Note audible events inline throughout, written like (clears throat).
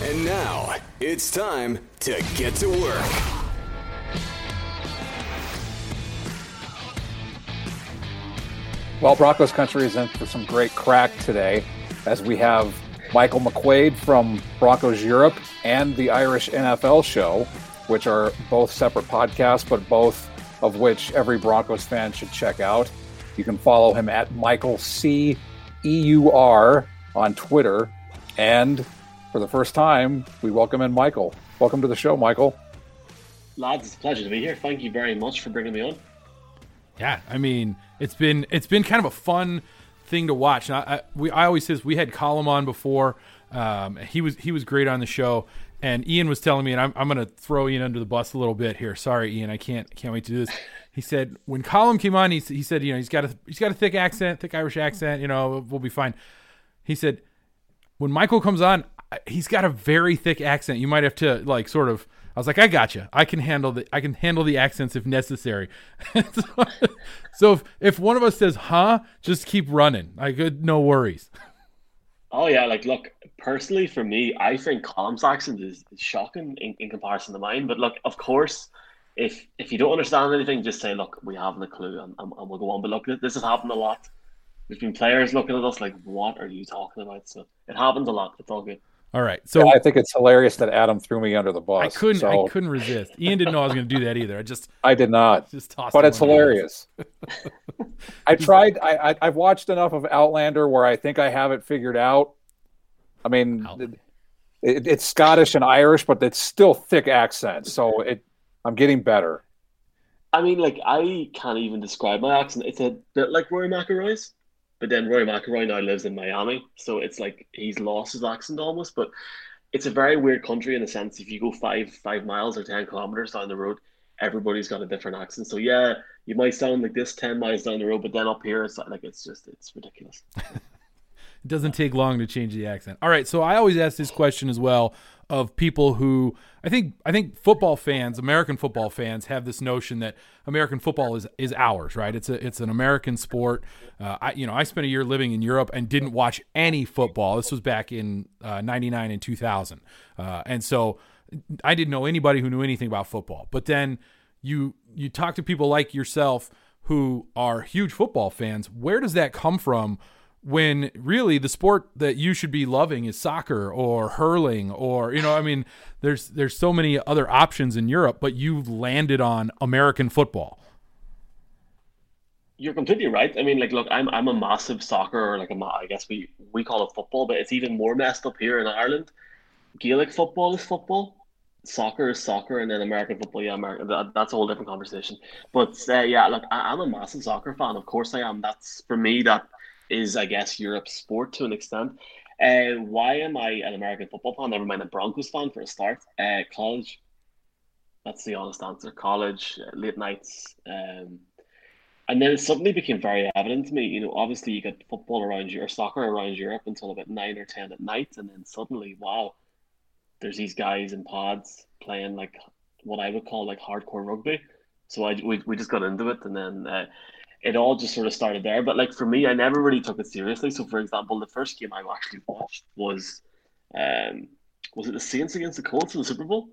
And now it's time to get to work. Well, Broncos country is in for some great crack today as we have Michael McQuaid from Broncos Europe and the Irish NFL show, which are both separate podcasts, but both of which every Broncos fan should check out. You can follow him at Michael C E U R on Twitter. And for the first time, we welcome in Michael. Welcome to the show, Michael. Lads, it's a pleasure to be here. Thank you very much for bringing me on. Yeah, I mean, it's been it's been kind of a fun thing to watch. I, I, we I always says we had Colum on before. Um, he was he was great on the show, and Ian was telling me, and I'm I'm going to throw Ian under the bus a little bit here. Sorry, Ian, I can't can't wait to do this. He said when Colum came on, he he said you know he's got a he's got a thick accent, thick Irish accent. You know we'll be fine. He said when Michael comes on, he's got a very thick accent. You might have to like sort of I was like, I got you. I can handle the I can handle the accents if necessary. (laughs) so, if, if one of us says "huh," just keep running. I could no worries. Oh yeah, like look, personally for me, I think Colum's accent is, is shocking in, in comparison to mine. But look, of course, if if you don't understand anything, just say, look, we haven't a clue, and, and, and we'll go on. But look, this has happened a lot. There's been players looking at us like, what are you talking about? So it happens a lot. It's all good. All right. So yeah, I think it's hilarious that Adam threw me under the bus. I couldn't. So I couldn't resist. Ian didn't know I was going to do that either. I just. I did not. (laughs) Just tossed. But it's hilarious. (laughs) I tried. I, I I've watched enough of Outlander where I think I have it figured out. I mean, Outlander. it, it's Scottish and Irish, but it's still thick accent. So it, I'm getting better. I mean, like I can't even describe my accent. It's a bit like Rory McIlroy's, but then Rory McIlroy now lives in Miami, so it's like he's lost his accent almost. But it's a very weird country in the sense if you go five five miles or ten kilometers down the road, everybody's got a different accent. So yeah, you might sound like this ten miles down the road, but then up here it's like it's just it's ridiculous. (laughs) It doesn't take long to change the accent. All right, so I always ask this question as well of people who I think I think football fans, American football fans, have this notion that American football is is ours, right? It's a it's an American sport. Uh, I you know I spent a year living in Europe and didn't watch any football. This was back in '99 and 2000, uh, and so I didn't know anybody who knew anything about football. But then you you talk to people like yourself who are huge football fans. Where does that come from? When really the sport that you should be loving is soccer or hurling or you know I mean there's there's so many other options in Europe but you've landed on American football. You're completely right. I mean, like, look, I'm I'm a massive soccer, like a I guess we we call it football, but it's even more messed up here in Ireland. Gaelic football is football, soccer is soccer, and then American football, yeah, American. That, that's a whole different conversation. But uh, yeah, look, I, I'm a massive soccer fan. Of course, I am. That's for me. That is, I guess, Europe's sport to an extent. Uh, why am I an American football fan? Never mind a Broncos fan for a start. Uh, college. That's the honest answer. College, late nights. Um, and then it suddenly became very evident to me. You know, obviously you get football around you or soccer around Europe until about nine or ten at night, and then suddenly, wow, there's these guys in pods playing like what I would call like hardcore rugby. So I we, we just got into it, and then uh, it all just sort of started there. But like for me, I never really took it seriously. So for example, the first game I actually watched was, um, was it the Saints against the Colts in the Super Bowl,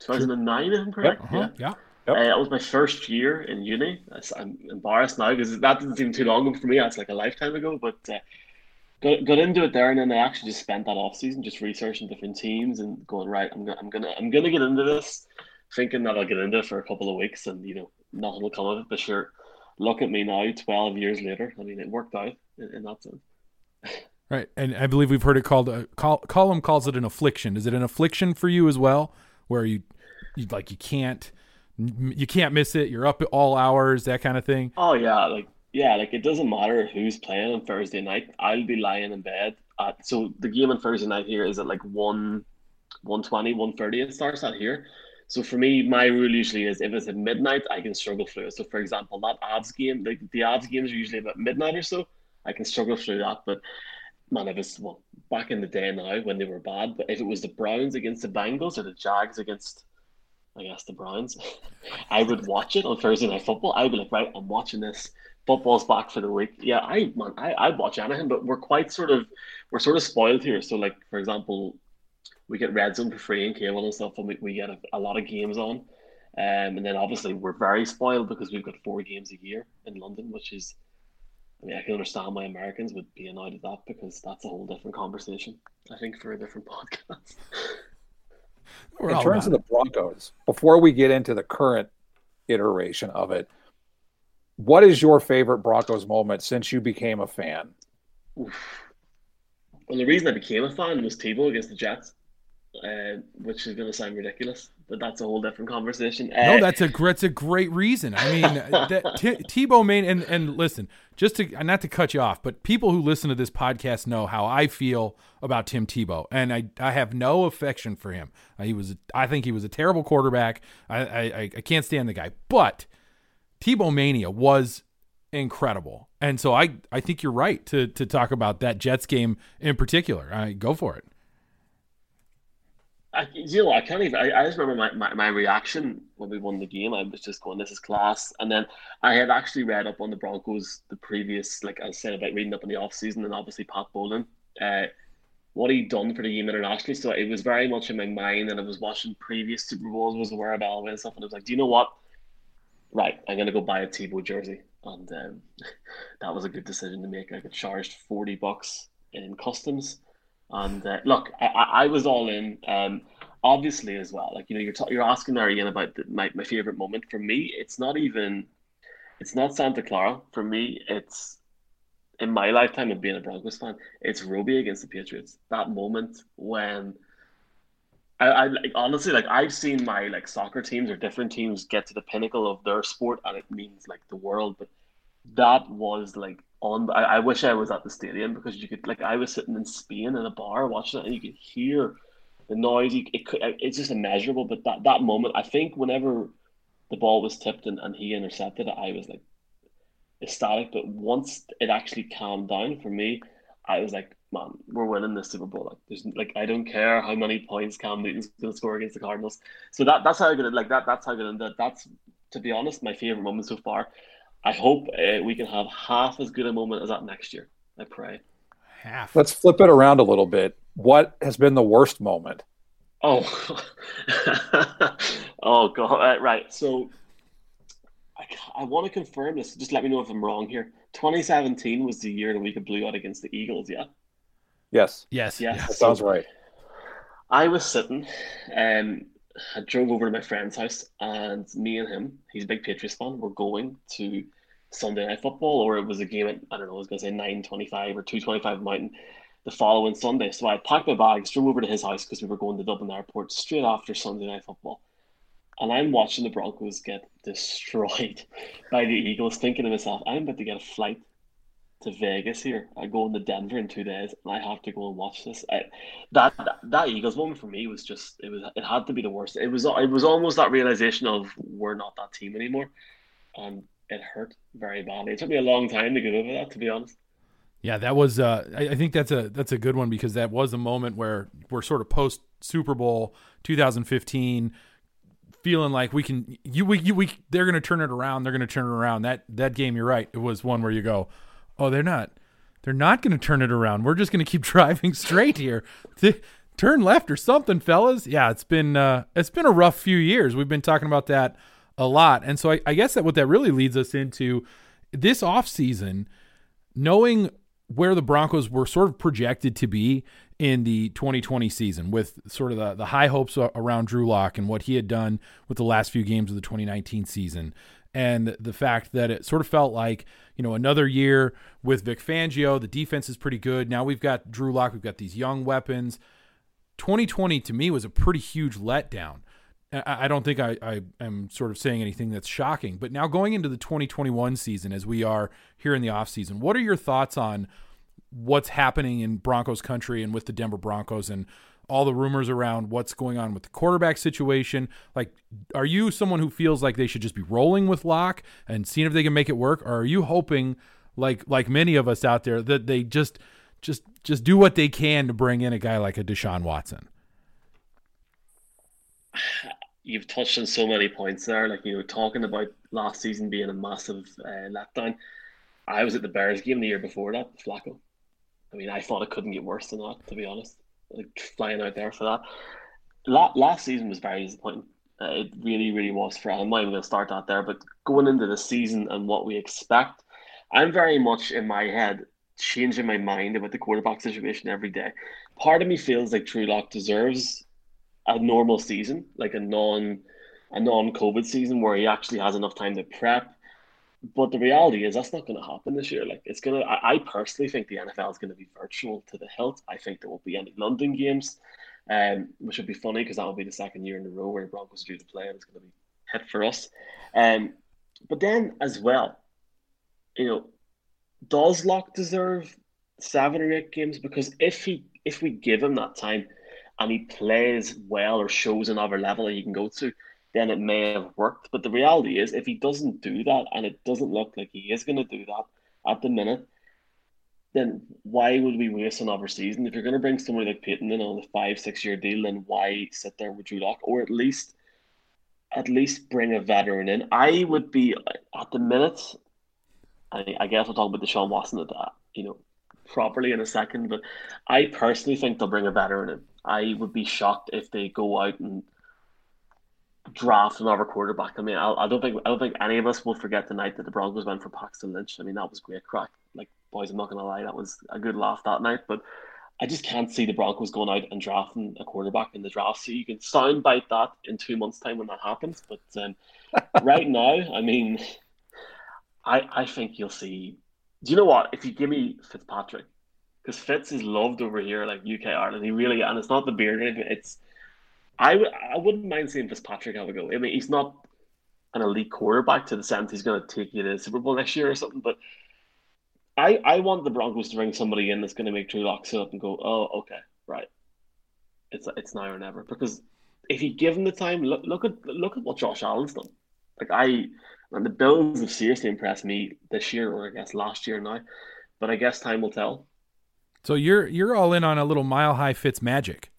two thousand and nine, if I'm correct. Uh-huh. Yeah. Yep. Uh, that was my first year in uni. I'm embarrassed now because that didn't seem too long ago for me. That's like a lifetime ago. But uh, got, got into it there, and then I actually just spent that off season just researching different teams and going right. I'm gonna, I'm gonna, I'm gonna get into this, thinking that I'll get into it for a couple of weeks, and you know nothing will come of it. But sure, look at me now, twelve years later. I mean, it worked out in, in that sense. Right, and I believe we've heard it called. A, call, Colum calls it an affliction. Is it an affliction for you as well, where you, you like you can't, you can't miss it. You're up at all hours, that kind of thing. Oh yeah, like yeah, like it doesn't matter who's playing on Thursday night. I'll be lying in bed. At, so the game on Thursday night here is at like 1, 120, 130 it starts out here. So for me, my rule usually is if it's at midnight, I can struggle through it. So for example, that Avs game, like the Avs games are usually about midnight or so. I can struggle through that. But man, if it's well back in the day now when they were bad, but if it was the Browns against the Bengals or the Jags against I guess the Browns, (laughs) I would watch it on Thursday night football. I'd be like, right, I'm watching this. Football's back for the week. Yeah, I man, I I'd watch anything, but we're quite sort of we're sort of spoiled here. So like for example, we get red zone for free and cable and stuff, and we, we get a, a lot of games on. Um, and then obviously we're very spoiled because we've got four games a year in London, which is I mean, I can understand why Americans would be annoyed at that because that's a whole different conversation. I think for a different (laughs) podcast. in terms of the Broncos, before we get into the current iteration of it, what is your favorite Broncos moment since you became a fan? Oof. Well, the reason I became a fan was Tebow against the Jets, uh, which is going to sound ridiculous, but that's a whole different conversation. Uh, no, that's a that's a great reason. I mean, (laughs) that, T- Tebow main and and listen, just to not to cut you off, but people who listen to this podcast know how I feel about Tim Tebow, and I I have no affection for him. Uh, he was I think he was a terrible quarterback. I I, I can't stand the guy, but Tebow mania was incredible, and so I I think you're right to to talk about that Jets game in particular. I go for it. I, you know, I can't even. I, I just remember my, my, my, reaction when we won the game. I was just going, "This is class." And then I had actually read up on the Broncos the previous, like I said about reading up in the off season, and obviously Pat Bowlen, uh, what he'd done for the game internationally. So it was very much in my mind, and I was watching previous Super Bowls, was aware of Elway and stuff, and I was like, "Do you know what? Right, I'm gonna go buy a Tebow jersey." And um, (laughs) that was a good decision to make. I got charged forty bucks in customs and uh, look, I, I, was all in. Um, obviously, as well, like you know, you're ta- you're asking there again about the, my my favorite moment. For me, it's not even, it's not Santa Clara. For me, it's in my lifetime of being a Broncos fan. It's Roby against the Patriots. That moment when. I, I like honestly like I've seen my like soccer teams or different teams get to the pinnacle of their sport and it means like the world, but that was like on. I, I wish I was at the stadium because you could like I was sitting in Spain in a bar watching it and you could hear the noise. You, it could it's just immeasurable. But that that moment, I think whenever the ball was tipped and, and he intercepted it, I was like ecstatic. But once it actually calmed down for me, I was like, man, we're winning this Super Bowl. Like, there's like I don't care how many points Cam Newton's to score against the Cardinals. So that that's how I get it. Like that that's how I get it. That's to be honest, my favorite moment so far. I hope uh, we can have half as good a moment as that next year. I pray. Half. Let's flip it around a little bit. What has been the worst moment? Oh, (laughs) oh God! Uh, right. So, I, I want to confirm this. Just let me know if I'm wrong here. 2017 was the year that we could blew out against the Eagles. Yeah. Yes. Yes. Yes. That sounds right. I was sitting, um, I drove over to my friend's house, and me and him, he's a big Patriots fan, we're going to Sunday Night Football, or it was a game at, I don't know, I was going to say 9.25 or 2.25 Mountain the following Sunday. So I packed my bags, drove over to his house because we were going to Dublin Airport straight after Sunday Night Football. And I'm watching the Broncos get destroyed (laughs) by the Eagles, thinking to myself, I'm about to get a flight to Vegas here. I go into Denver in two days, and I have to go and watch this. I, that, that that Eagles moment for me was just it was it had to be the worst. It was it was almost that realization of we're not that team anymore, and it hurt very badly. It took me a long time to get over that, to be honest. Yeah, that was. Uh, I, I think that's a that's a good one because that was a moment where we're sort of post Super Bowl 2015 feeling like we can you we, you, we they're going to turn it around they're going to turn it around that that game you're right it was one where you go oh, they're not. They're not going to turn it around. We're just going to keep (laughs) driving straight here. turn left or something, fellas. Yeah, it's been uh, it's been a rough few years. We've been talking about that a lot, and so I, I guess that what that really leads us into this off season, knowing where the Broncos were sort of projected to be in the 2020 season with sort of the, the high hopes around Drew Lock and what he had done with the last few games of the 2019 season and the fact that it sort of felt like you know another year with Vic Fangio. The defense is pretty good. Now we've got Drew Lock. We've got these young weapons. 2020 to me was a pretty huge letdown. I, don't think I, I am sort of saying anything that's shocking. But now going into the 2021 season, as we are here in the offseason, what are your thoughts on what's happening in Broncos country and with the Denver Broncos and all the rumors around what's going on with the quarterback situation. Like, are you someone who feels like they should just be rolling with Lock and seeing if they can make it work, or are you hoping, like like many of us out there, that they just just just do what they can to bring in a guy like a Deshaun Watson? You've touched on so many points there. Like you know, talking about last season being a massive uh, letdown. I was at the Bears game the year before that, Flacco. I mean, I thought it couldn't get worse than that, to be honest. Like flying out there for that. last season was very disappointing. Uh, it really, really was for. I'm going to start that there, but going into the season and what we expect, I'm very much in my head changing my mind about the quarterback situation every day. Part of me feels like Drew Lock deserves a normal season, like a non a non COVID season where he actually has enough time to prep. But the reality is that's not going to happen this year. Like it's gonna. I, I personally think the NFL is going to be virtual to the hilt. I think there won't be any London games, um, which would be funny because that will be the second year in a row where Broncos due to play, and it's going to be hit for us. Um, but then as well, you know, does Lock deserve seven or eight games? Because if he if we give him that time and he plays well or shows another level that he can go to, then it may have worked. But the reality is, if he doesn't do that, and it doesn't look like he is going to do that at the minute, then why would we waste another season? If you're going to bring somebody like Paton in on a five, six year deal, then why sit there with Drew Lock? Or at least, at least bring a veteran in. I would be at the minute. I, guess we'll talk about the Deshaun Watson at that, you know, properly in a second. But I personally think they'll bring a veteran in. I would be shocked if they go out and draft another quarterback. I mean, I, I, don't think I don't think any of us will forget the night that the Broncos went for Paxton Lynch. I mean, that was great crack. Like, boys, I'm not gonna lie, that was a good laugh that night. But I just can't see the Broncos going out and drafting a quarterback in the draft. So you can soundbite that in two months' time when that happens. But um, (laughs) right now, I mean, I I think you'll see. Do you know what? If you give me Fitzpatrick, because Fitz is loved over here, like UK Ireland. He really, and it's not the beard. It's I w- I wouldn't mind seeing Fitzpatrick have a go. I mean, he's not an elite quarterback to the sense he's going to take you to the Super Bowl next year or something, but I I want the Broncos to bring somebody in that's going to make Drew Lock sit up and go, oh, okay, right, it's it's now or never. Because if you give him the time, look look at look at what Josh Allen's done. Like I, and the Bills have seriously impressed me this year, or I guess last year now, but I guess time will tell. So you're you're all in on a little mile high Fitz magic.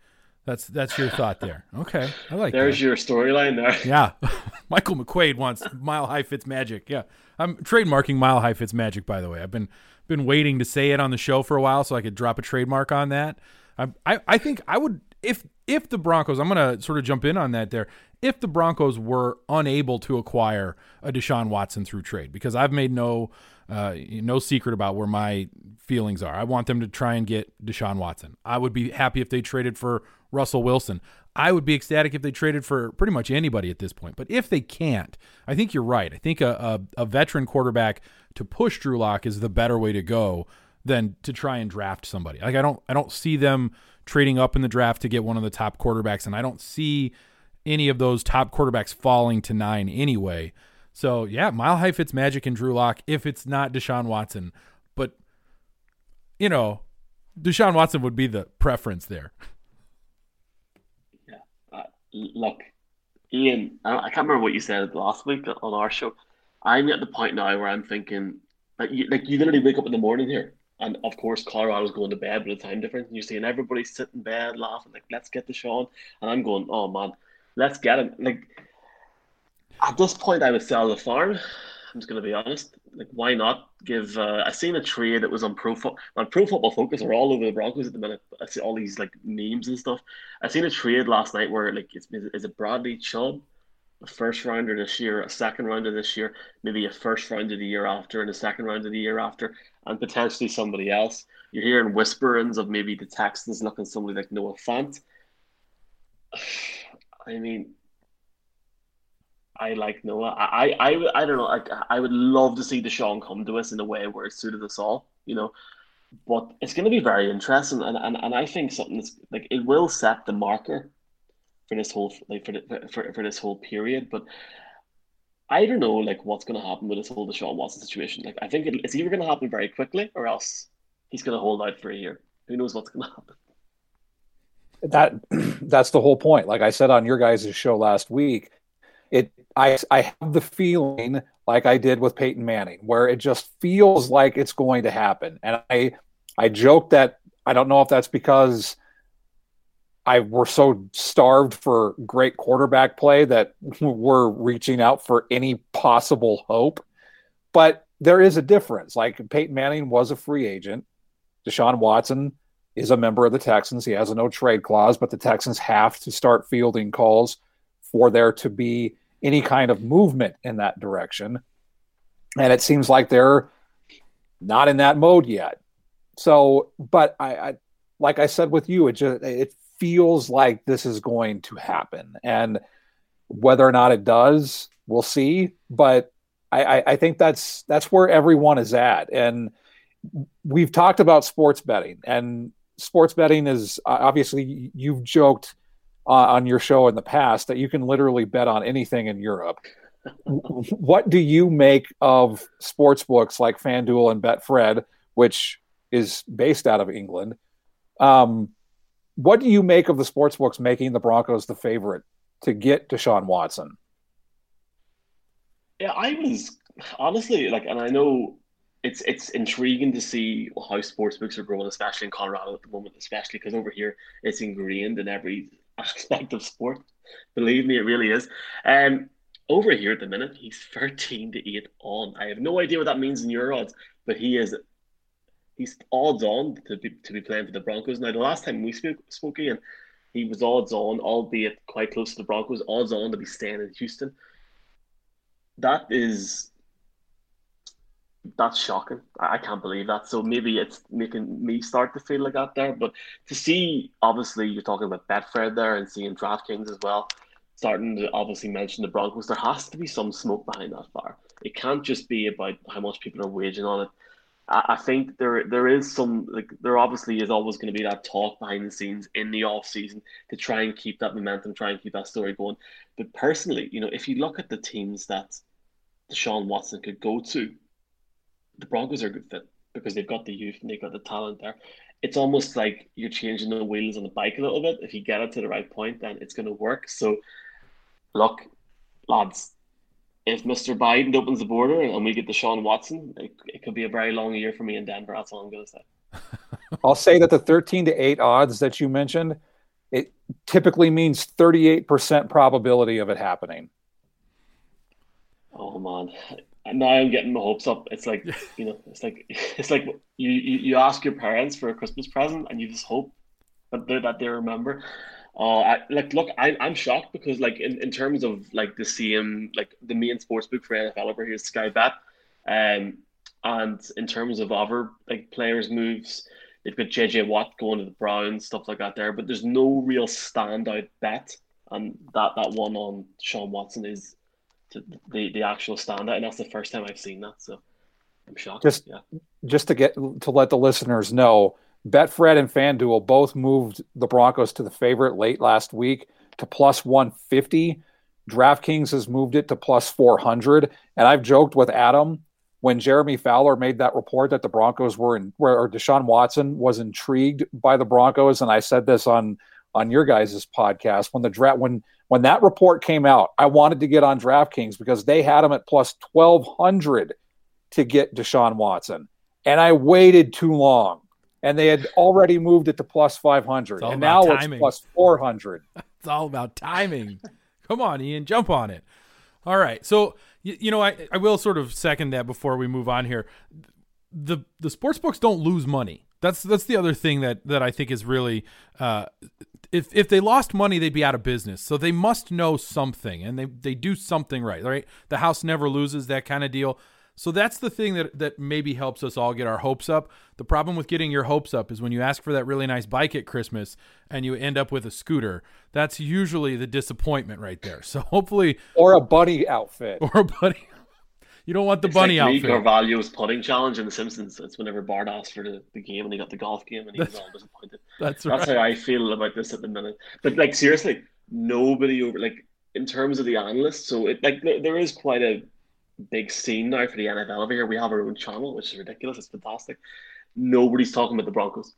That's that's your thought there. Okay, I like. That. There's that. your storyline there. Yeah, (laughs) Michael McQuaid wants Mile High Fitz Magic. Yeah, I'm trademarking Mile High Fitz Magic. By the way, I've been been waiting to say it on the show for a while so I could drop a trademark on that. I I, I think I would if if the Broncos. I'm gonna sort of jump in on that there. If the Broncos were unable to acquire a Deshaun Watson through trade, because I've made no uh, no secret about where my feelings are. I want them to try and get Deshaun Watson. I would be happy if they traded for Russell Wilson. I would be ecstatic if they traded for pretty much anybody at this point. But if they can't, I think you're right. I think a, a, a veteran quarterback to push Drew Lock is the better way to go than to try and draft somebody. Like I don't I don't see them trading up in the draft to get one of the top quarterbacks, and I don't see any of those top quarterbacks falling to nine anyway. So yeah, Mile High fits Magic and Drew Lock if it's not Deshaun Watson. You know, Deshaun Watson would be the preference there. Yeah. Uh, look, Ian, I can't remember what you said last week on our show. I'm at the point now where I'm thinking, like you, like you literally wake up in the morning here, and of course Colorado's going to bed with a time difference, and you're seeing everybody sit in bed laughing like, "Let's get Deshaun," and I'm going, "Oh man, let's get him!" Like at this point, I would sell the farm. I'm just going to be honest. Like, why not give? Uh, I seen a trade that was on Pro Football. On Pro Football Focus are all over the Broncos at the minute. I see all these like memes and stuff. I seen a trade last night where like it's, is it Bradley Chubb, a first rounder this year, a second rounder this year, maybe a first round of the year after, and a second round of the year after, and potentially somebody else. You're hearing whisperings of maybe the Texans looking somebody like Noah Fant. (sighs) I mean, I like Noah. I, I, I, don't know. Like, I would love to see the Deshaun come to us in a way where it suited us all, you know. But it's going to be very interesting, and, and, and I think something that's like it will set the marker for this whole like for the, for for this whole period. But I don't know like what's going to happen with this whole Deshaun Watson situation. Like I think it, it's either going to happen very quickly or else he's going to hold out for a year. Who knows what's going to happen? that (clears throat) that's the whole point. Like I said on your guys' show last week, it I I have the feeling like I did with Peyton Manning, where it just feels like it's going to happen. And I I joke that I don't know if that's because I we're so starved for great quarterback play that (laughs) we're reaching out for any possible hope. But there is a difference. Like Peyton Manning was a free agent. Deshaun Watson is a member of the Texans. He has a no trade clause, but the Texans have to start fielding calls for there to be any kind of movement in that direction. And it seems like they're not in that mode yet. So, but I, I like I said with you, it just it feels like this is going to happen, and whether or not it does, we'll see. But I, I think that's that's where everyone is at, and we've talked about sports betting, and sports betting is obviously you've joked uh, on your show in the past that you can literally bet on anything in Europe. (laughs) what do you make of sports books like FanDuel and Betfred, which is based out of England? Um, what do you make of the sports books making the Broncos the favorite to get Deshaun Watson? Yeah, I was honestly like, and I know it's it's intriguing to see how sports books are growing, especially in Colorado at the moment, especially because over here it's ingrained in every (laughs) aspect of sport. Believe me, it really is. Um, over here at the minute, he's thirteen to eight on. I have no idea what that means in your odds, but he is he's odds on to be to be playing for the Broncos. Now, the last time we spoke, spoke Ian, he was odds on, albeit quite close to the Broncos, odds on to be staying in Houston. That is that's shocking. I can't believe that. So maybe it's making me start to feel like that there. But to see, obviously, you're talking about Betfred there and seeing DraftKings as well, starting to obviously mention the Broncos, there has to be some smoke behind that fire. It can't just be about how much people are waging on it. I, think there there is some like there obviously is always going to be that talk behind the scenes in the off season to try and keep that momentum, try and keep that story going. But personally, you know, if you look at the teams that Deshaun Watson could go to, the Broncos are a good fit because they've got the youth and they've got the talent there. It's almost like you're changing the wheels on the bike a little bit. If you get it to the right point, then it's going to work. So, look, lads, if Mr. Biden opens the border and we get Deshaun Watson, it, it could be a very long year for me in Denver. That's all I'm going to say. (laughs) I'll say that the 13 to 8 odds that you mentioned, it typically means 38% probability of it happening. Oh, man now I'm getting my hopes up. It's like (laughs) you know, it's like (laughs) it's like you, you, you ask your parents for a Christmas present and you just hope that they that they remember. Uh, I, like look, I, I'm shocked because like in, in terms of like the same like the main sports book for NFL over here is Sky Bet, um, and in terms of other like players moves, they've got JJ Watt going to the Browns, stuff like that there. But there's no real standout bet, and that that one on Sean Watson is the the actual standout, and that's the first time I've seen that. So I'm shocked. Just yeah. just to get to let the listeners know, Betfred and FanDuel both moved the Broncos to the favorite late last week to plus 150. DraftKings has moved it to plus 400. And I've joked with Adam when Jeremy Fowler made that report that the Broncos were in, where or Deshaun Watson was intrigued by the Broncos. And I said this on on your guys' podcast when the draft when when that report came out, I wanted to get on DraftKings because they had him at plus 1200 to get Deshaun Watson. And I waited too long. And they had already moved it to plus 500. And now timing. it's plus 400. (laughs) it's all about timing. Come on, Ian, jump on it. All right. So, you, you know, I, I will sort of second that before we move on here. The the sports books don't lose money. That's that's the other thing that that I think is really uh, if if they lost money, they'd be out of business. So they must know something, and they they do something right. Right, the house never loses that kind of deal. So that's the thing that that maybe helps us all get our hopes up. The problem with getting your hopes up is when you ask for that really nice bike at Christmas and you end up with a scooter. That's usually the disappointment right there. So hopefully, or a bunny outfit, (laughs) or a bunny you don't want the it's bunny like outfit. Carvallo's putting challenge in The Simpsons. That's whenever Bart asked for the, the game and he got the golf game and he was all disappointed. (laughs) That's right. That's how I feel about this at the minute. But like seriously, nobody over like in terms of the analysts. So it like there is quite a big scene now for the NFL over here. We have our own channel, which is ridiculous. It's fantastic. Nobody's talking about the Broncos.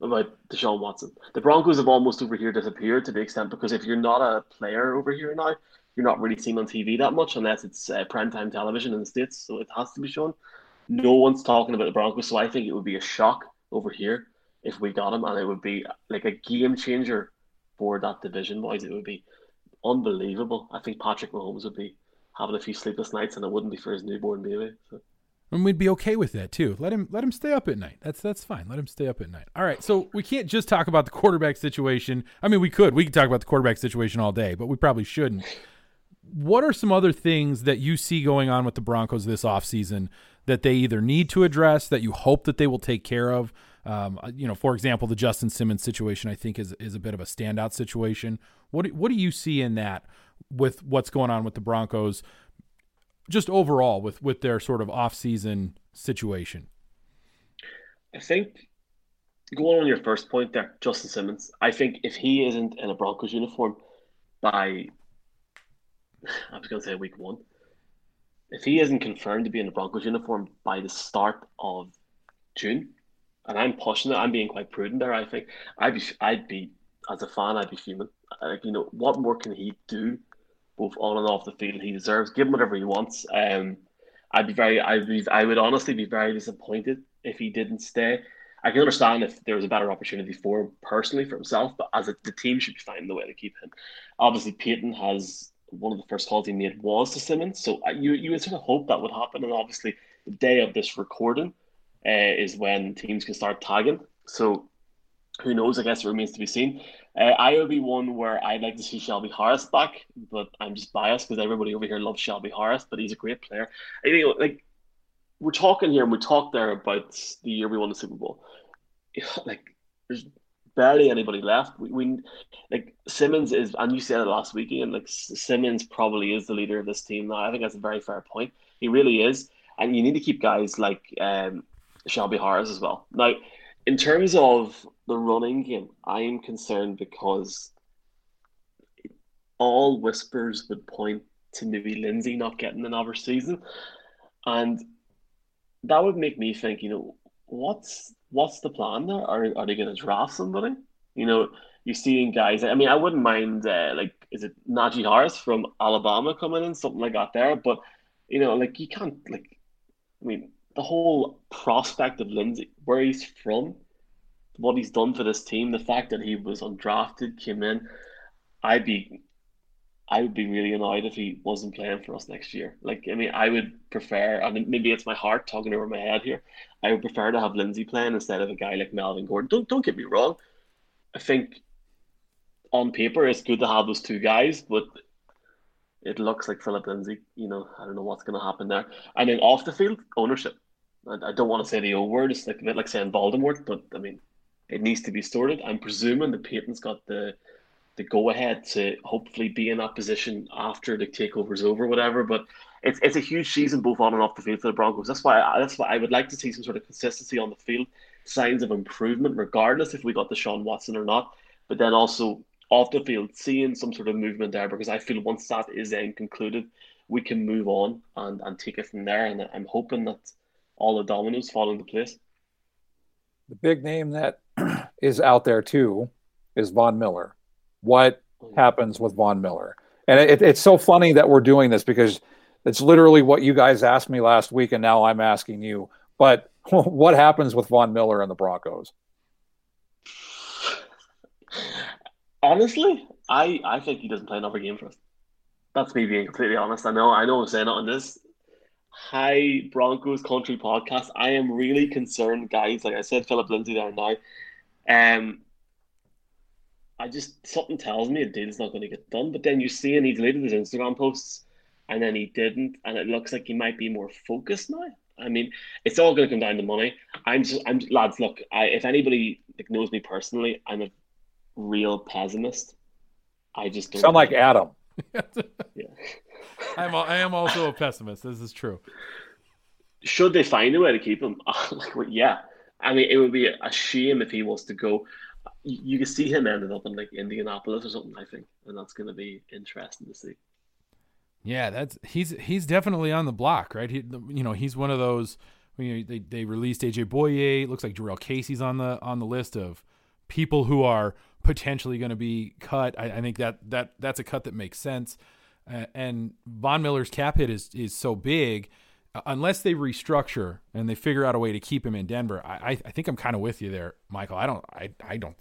about Deshaun Watson. The Broncos have almost over here disappeared to the extent because if you're not a player over here now, you're not really seen on TV that much unless it's uh, primetime television in the States, so it has to be shown. No one's talking about the Broncos, so I think it would be a shock over here if we got him, and it would be like a game changer for that division, boys. It would be unbelievable. I think Patrick Mahomes would be having a few sleepless nights, and it wouldn't be for his newborn baby. So. And we'd be okay with that too. Let him let him stay up at night. That's that's fine. Let him stay up at night. All right. So we can't just talk about the quarterback situation. I mean, we could. We could talk about the quarterback situation all day, but we probably shouldn't. What are some other things that you see going on with the Broncos this offseason that they either need to address, that you hope that they will take care of? Um, you know, for example, the Justin Simmons situation, I think is is a bit of a standout situation. What do, what do you see in that with what's going on with the Broncos? just overall with with their sort of off season situation? I think going on your first point there, Justin Simmons. I think if he isn't in a Broncos uniform by, (sighs) I was going to say week one, if he isn't confirmed to be in the Broncos uniform by the start of June, and I'm pushing it, I'm being quite prudent there. I think I'd be, I'd be as a fan, I'd be fuming. Like you know, what more can he do both on and off the field. He deserves. Give him whatever he wants. Um, I'd be very. I'd be. I would honestly be very disappointed if he didn't stay. I can understand if there was a better opportunity for him personally for himself, but as a, the team should be finding the way to keep him. Obviously, Paton has one of the first calls he made was to Simmons, so uh, you you would sort of hope that would happen. And obviously, the day of this recording uh, is when teams can start tagging. So who knows? I guess it remains to be seen. Uh, I would be one where I'd like to see Shelby Harris back, but I'm just biased because everybody over here loves Shelby Harris, but he's a great player. I think like we're talking here and we talked there about the year we won the Super Bowl. (sighs) Like there's barely anybody left. We, we like Simmons is, and you said it last weekend. Like Simmons probably is the leader of this team now. I think that's a very fair point. He really is, and you need to keep guys like um, Shelby Harris as well. Now in terms of the running game, I am concerned because all whispers would point to maybe Lindsay not getting another season, and that would make me think, you know, what's what's the plan there? Are are they going to draft somebody? You know, you're seeing guys. I mean, I wouldn't mind uh, like is it Najee Harris from Alabama coming in, something like that there, but you know, like you can't like. I mean, the whole prospect of Lindsay, where he's from, what he's done for this team, the fact that he was undrafted, came in, I'd be, I would be really annoyed if he wasn't playing for us next year. Like, I mean, I would prefer, I mean, maybe it's my heart talking over my head here. I would prefer to have Lindsay playing instead of a guy like Melvin Gordon. Don't don't get me wrong. I think on paper it's good to have those two guys, but it looks like Phillip Lindsay. You know, I don't know what's going to happen there. And then off the field, ownership. I, I don't want to say the old word. It's like a bit like saying Voldemort, but I mean, it needs to be sorted. I'm presuming the Paton's got the the go ahead to hopefully be in that position after the takeover's over, whatever. But it's it's a huge season both on and off the field for the Broncos. That's why I, that's why I would like to see some sort of consistency on the field, signs of improvement, regardless if we got Deshaun Watson or not. But then also off the field, seeing some sort of movement there because I feel once that is then concluded, we can move on and, and take it from there. And I'm hoping that all the dominoes fall into place. The big name that (clears throat) is out there too is Von Miller. What happens with Von Miller? And it, it's so funny that we're doing this because it's literally what you guys asked me last week, and now I'm asking you. But (laughs) what happens with Von Miller and the Broncos? Honestly, I, I think he doesn't play another game for us. That's me being completely honest. I know I know I'm saying it on this high Broncos country podcast. I am really concerned, guys. Like I said, Phillip Lindsay there now. Um, I just something tells me a deal's not going to get done. But then you see, and he deleted his Instagram posts, and then he didn't, and it looks like he might be more focused now. I mean, it's all going to come down to money. I'm just, I'm lads. Look, I, if anybody like, knows me personally, I'm a real pessimist. I just don't sound like Adam. (laughs) yeah. I'm a, I am also a pessimist. This is true. Should they find a way to keep him? (laughs) like, well, yeah. I mean, it would be a shame if he was to go. You, can see him ending up in like Indianapolis or something. I think, and that's going to be interesting to see. Yeah, that's he's he's definitely on the block, right? He, you know, he's one of those I mean, they they released AJ Bouye. It looks like Jurrell Casey's on the on the list of people who are potentially going to be cut. I, I, think that that that's a cut that makes sense. Uh, and Von Miller's cap hit is is so big. Uh, unless they restructure and they figure out a way to keep him in Denver, I, I think I'm kind of with you there, Michael. I don't I, I don't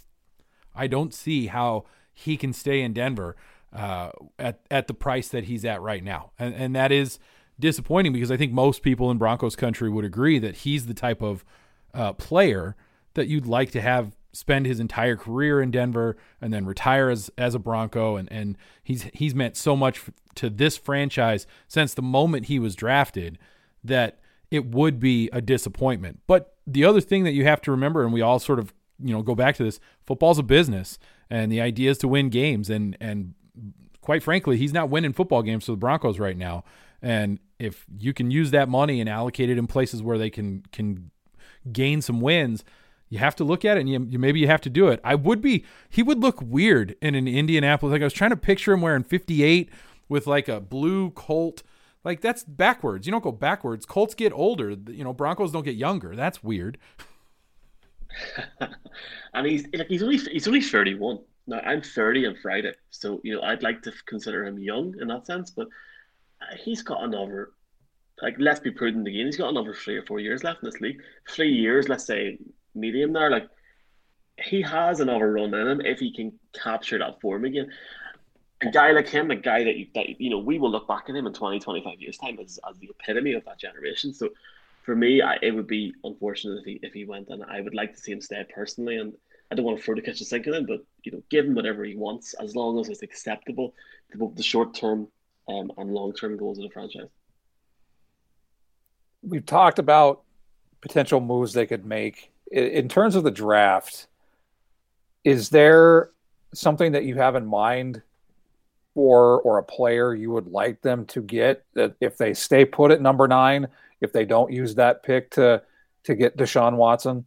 I don't see how he can stay in Denver uh, at at the price that he's at right now, and and that is disappointing because I think most people in Broncos country would agree that he's the type of uh, player that you'd like to have spend his entire career in Denver and then retire as as a Bronco. And and he's he's meant so much to this franchise since the moment he was drafted that it would be a disappointment. But the other thing that you have to remember and we all sort of, you know, go back to this, football's a business and the idea is to win games and and quite frankly, he's not winning football games for the Broncos right now. And if you can use that money and allocate it in places where they can can gain some wins, you have to look at it and you, you, maybe you have to do it. I would be he would look weird in an Indianapolis. Like I was trying to picture him wearing 58 with like a blue Colt. Like that's backwards. You don't go backwards. Colts get older. You know, Broncos don't get younger. That's weird. (laughs) and he's like he's only he's only 31. Now I'm 30 on Friday, so you know I'd like to consider him young in that sense, but uh, he's got another like let's be prudent again. He's got another three or four years left in this league. Three years, let's say medium there. Like he has another run in him if he can capture that form again. A guy like him, a guy that you, that you know, we will look back at him in 20, 25 years time as, as the epitome of that generation. So for me, I, it would be unfortunate if he if he went, and I would like to see him stay personally. And I don't want to throw the kitchen sink at him, but you know, give him whatever he wants as long as it's acceptable to both the short term um, and long term goals of the franchise. We've talked about potential moves they could make in terms of the draft. Is there something that you have in mind for or a player you would like them to get that if they stay put at number nine, if they don't use that pick to to get Deshaun Watson?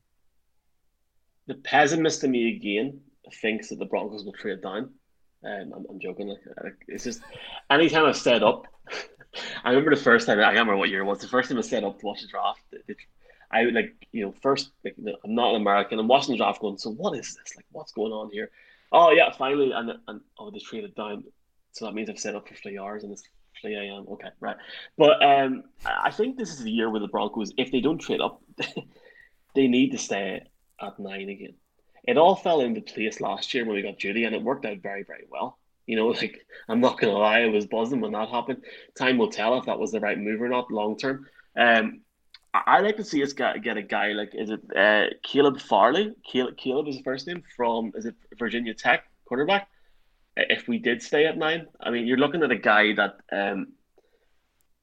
The pessimist in me again thinks that the Broncos will trade down. Um, I'm, I'm, joking. Like, it's just anytime I've set up, (laughs) I remember the first time. I can't remember what year it was. The first time I set up to watch the draft, the, I would like you know first like, I'm not an American. I'm watching the draft going. So what is this? Like what's going on here? Oh yeah, finally and and oh they traded down. So that means I've set up for three hours and it's three a.m. Okay, right. But um, I think this is the year where the Broncos, if they don't trade up, (laughs) they need to stay at nine again. It all fell into place last year when we got Jeudy, and it worked out very very well. You know, (laughs) like I'm not gonna lie, I was buzzing when that happened. Time will tell if that was the right move or not long term. Um, I like to see us get, get a guy like is it uh, Caleb Farley? Caleb, Caleb is his first name from is it Virginia Tech quarterback? If we did stay at nine, I mean you're looking at a guy that um,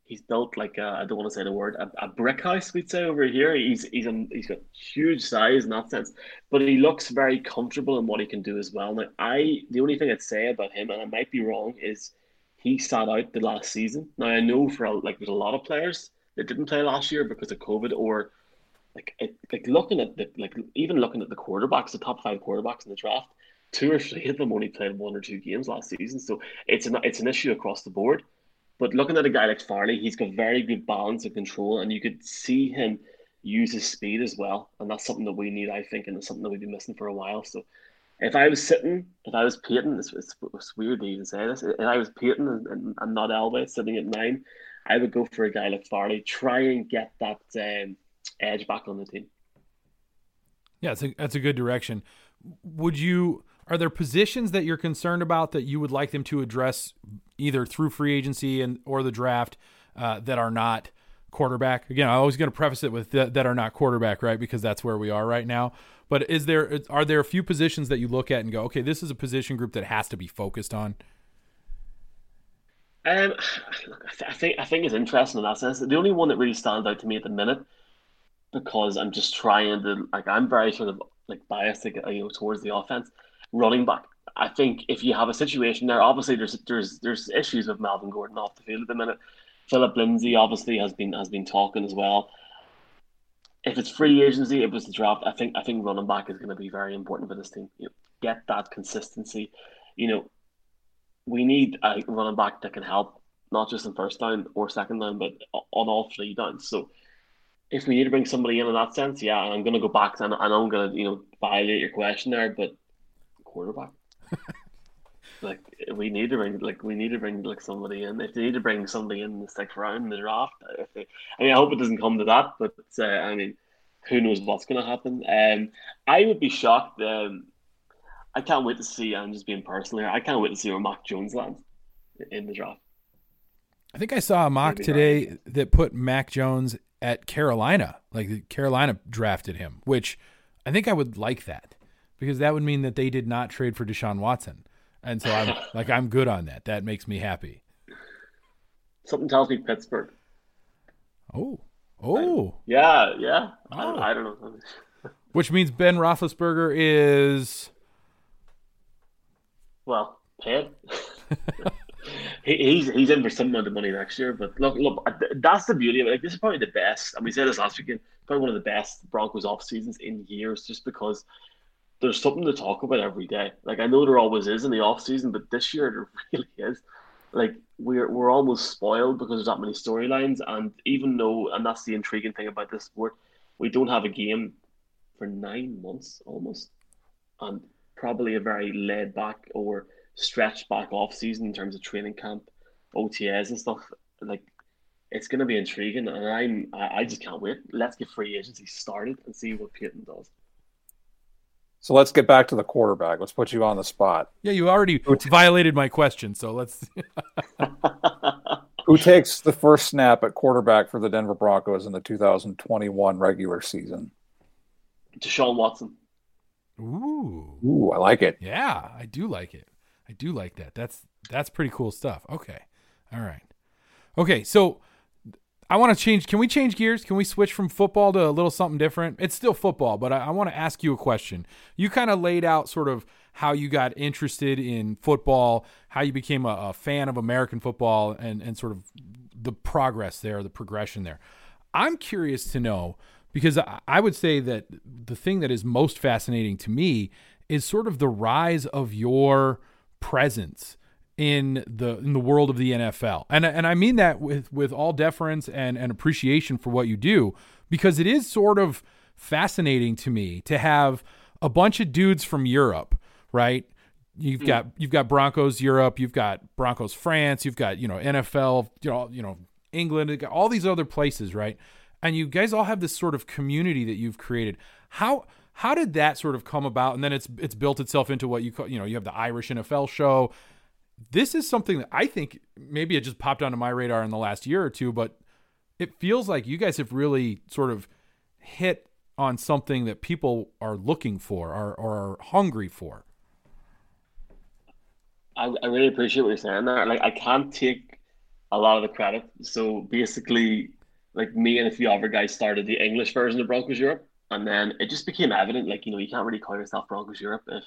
he's built like I don't want to say the word a, a, brick house we'd say over here. He's he's a, he's got huge size in that sense, but he looks very comfortable in what he can do as well. Now I the only thing I'd say about him, and I might be wrong, is he sat out the last season. Now I know for like there's a lot of players that didn't play last year because of COVID or like like looking at the like even looking at the quarterbacks, the top five quarterbacks in the draft, two or three of them only played one or two games last season. So it's an it's an issue across the board. But looking at a guy like Farley, he's got very good balance and control, and you could see him use his speed as well. And that's something that we need, I think, and it's something that we've been missing for a while. So if I was sitting, if I was Paton, it's, it's, it's weird to even say this, if I was Paton and, and, and not Elway sitting at nine, I would go for a guy like Farley. Try and get that um, edge back on the team. Yeah, that's a, that's a good direction. Would you? Are there positions that you're concerned about that you would like them to address either through free agency and or the draft uh, that are not quarterback? Again, I always going to preface it with that, that are not quarterback, right? Because that's where we are right now. But is there are there a few positions that you look at and go, okay, this is a position group that has to be focused on? Um, I think I think it's interesting in that sense. The only one that really stands out to me at the minute, because I'm just trying to like I'm very sort of like biased, you know, towards the offense. Running back, I think if you have a situation there, obviously there's there's there's issues with Melvin Gordon off the field at the minute. Phillip Lindsay obviously has been has been talking as well. If it's free agency, it was the draft, I think I think running back is going to be very important for this team. You know, get that consistency. You know, we need a running back that can help not just in first down or second down, but on all three downs. So if we need to bring somebody in in that sense, yeah, I'm going to go back and, and I'm going to you know violate your question there, but quarterback. (laughs) like we need to bring like we need to bring like somebody in. If they need to bring somebody in the sixth round in the draft, if they, I mean, I hope it doesn't come to that, but uh, I mean, who knows what's going to happen? Um, I would be shocked. Um, I can't wait to see. I'm just being personal here. I can't wait to see where Mac Jones lands in the draft. I think I saw a mock today that put Mac Jones at Carolina. Like Carolina drafted him, which I think I would like that because that would mean that they did not trade for Deshaun Watson. And so I'm (laughs) like I'm good on that. That makes me happy. Something tells me Pittsburgh. Oh. Oh. I, yeah, yeah. Oh. I, I don't know. (laughs) Which means Ben Roethlisberger is well paid. (laughs) he, he's he's in for some amount of money next year. But look, look, that's the beauty of it. Like this is probably the best, and we said this last weekend. Probably one of the best Broncos off seasons in years, just because there's something to talk about every day. Like I know there always is in the off season, but this year there (laughs) really is. Like we're we're almost spoiled because there's that many storylines, and even though, and that's the intriguing thing about this sport, we don't have a game for nine months almost, and probably a very laid back or stretched back off season in terms of training camp, OTAs and stuff. Like it's going to be intriguing, and I'm I, I just can't wait. Let's get free agency started and see what Paton does. So let's get back to the quarterback. Let's put you on the spot. Yeah, you already violated my question, so let's. (laughs) Who takes the first snap at quarterback for the Denver Broncos in the 2021 regular season? Deshaun Watson. Ooh. Ooh, I like it. Yeah, I do like it. I do like that. That's that's pretty cool stuff. Okay. All right. Okay, so I want to change. Can we change gears? Can we switch from football to a little something different? It's still football, but I, I want to ask you a question. You kind of laid out sort of how you got interested in football, how you became a, a fan of American football, and and sort of the progress there, the progression there. I'm curious to know because I would say that the thing that is most fascinating to me is sort of the rise of your presence in the in the world of the NFL. And and I mean that with with all deference and and appreciation for what you do because it is sort of fascinating to me to have a bunch of dudes from Europe, right? You've mm. got you've got Broncos Europe, you've got Broncos France, you've got, you know, NFL, you know, you know, England, all these other places, right? and you guys all have this sort of community that you've created. How how did that sort of come about? And then it's it's built itself into what you call you know you have the Irish NFL show. This is something that I think maybe it just popped onto my radar in the last year or two, but it feels like you guys have really sort of hit on something that people are looking for or, or are hungry for. I, I really appreciate what you're saying there. Like I can't take a lot of the credit. So basically, like me and a few other guys started the English version of Broncos Europe, and then it just became evident, like you know, you can't really call yourself Broncos Europe if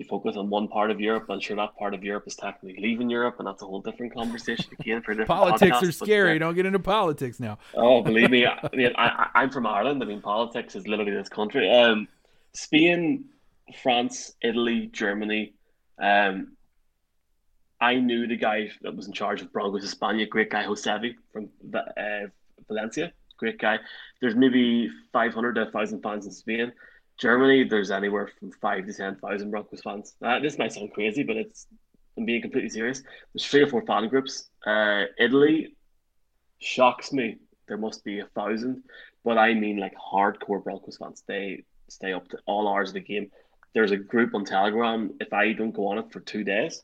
you focus on one part of Europe. and sure that part of Europe is technically leaving Europe, and that's a whole different conversation again for different. politics podcasts, are scary. Uh, Don't get into politics now. oh, believe me, (laughs) I, mean, I, am from Ireland. I mean, politics is literally this country. Um, Spain, France, Italy, Germany. Um, I knew the guy that was in charge of Broncos España, great guy Josevi from uh, Valencia, great guy. There's maybe 500 to 1,000 fans in Spain. Germany, there's anywhere from five to 10,000 Broncos fans. Uh, this might sound crazy, but it's I'm being completely serious. There's three or four fan groups. Uh, Italy shocks me. There must be a thousand, but I mean like hardcore Broncos fans. They stay up to all hours of the game. There's a group on Telegram. If I don't go on it for two days,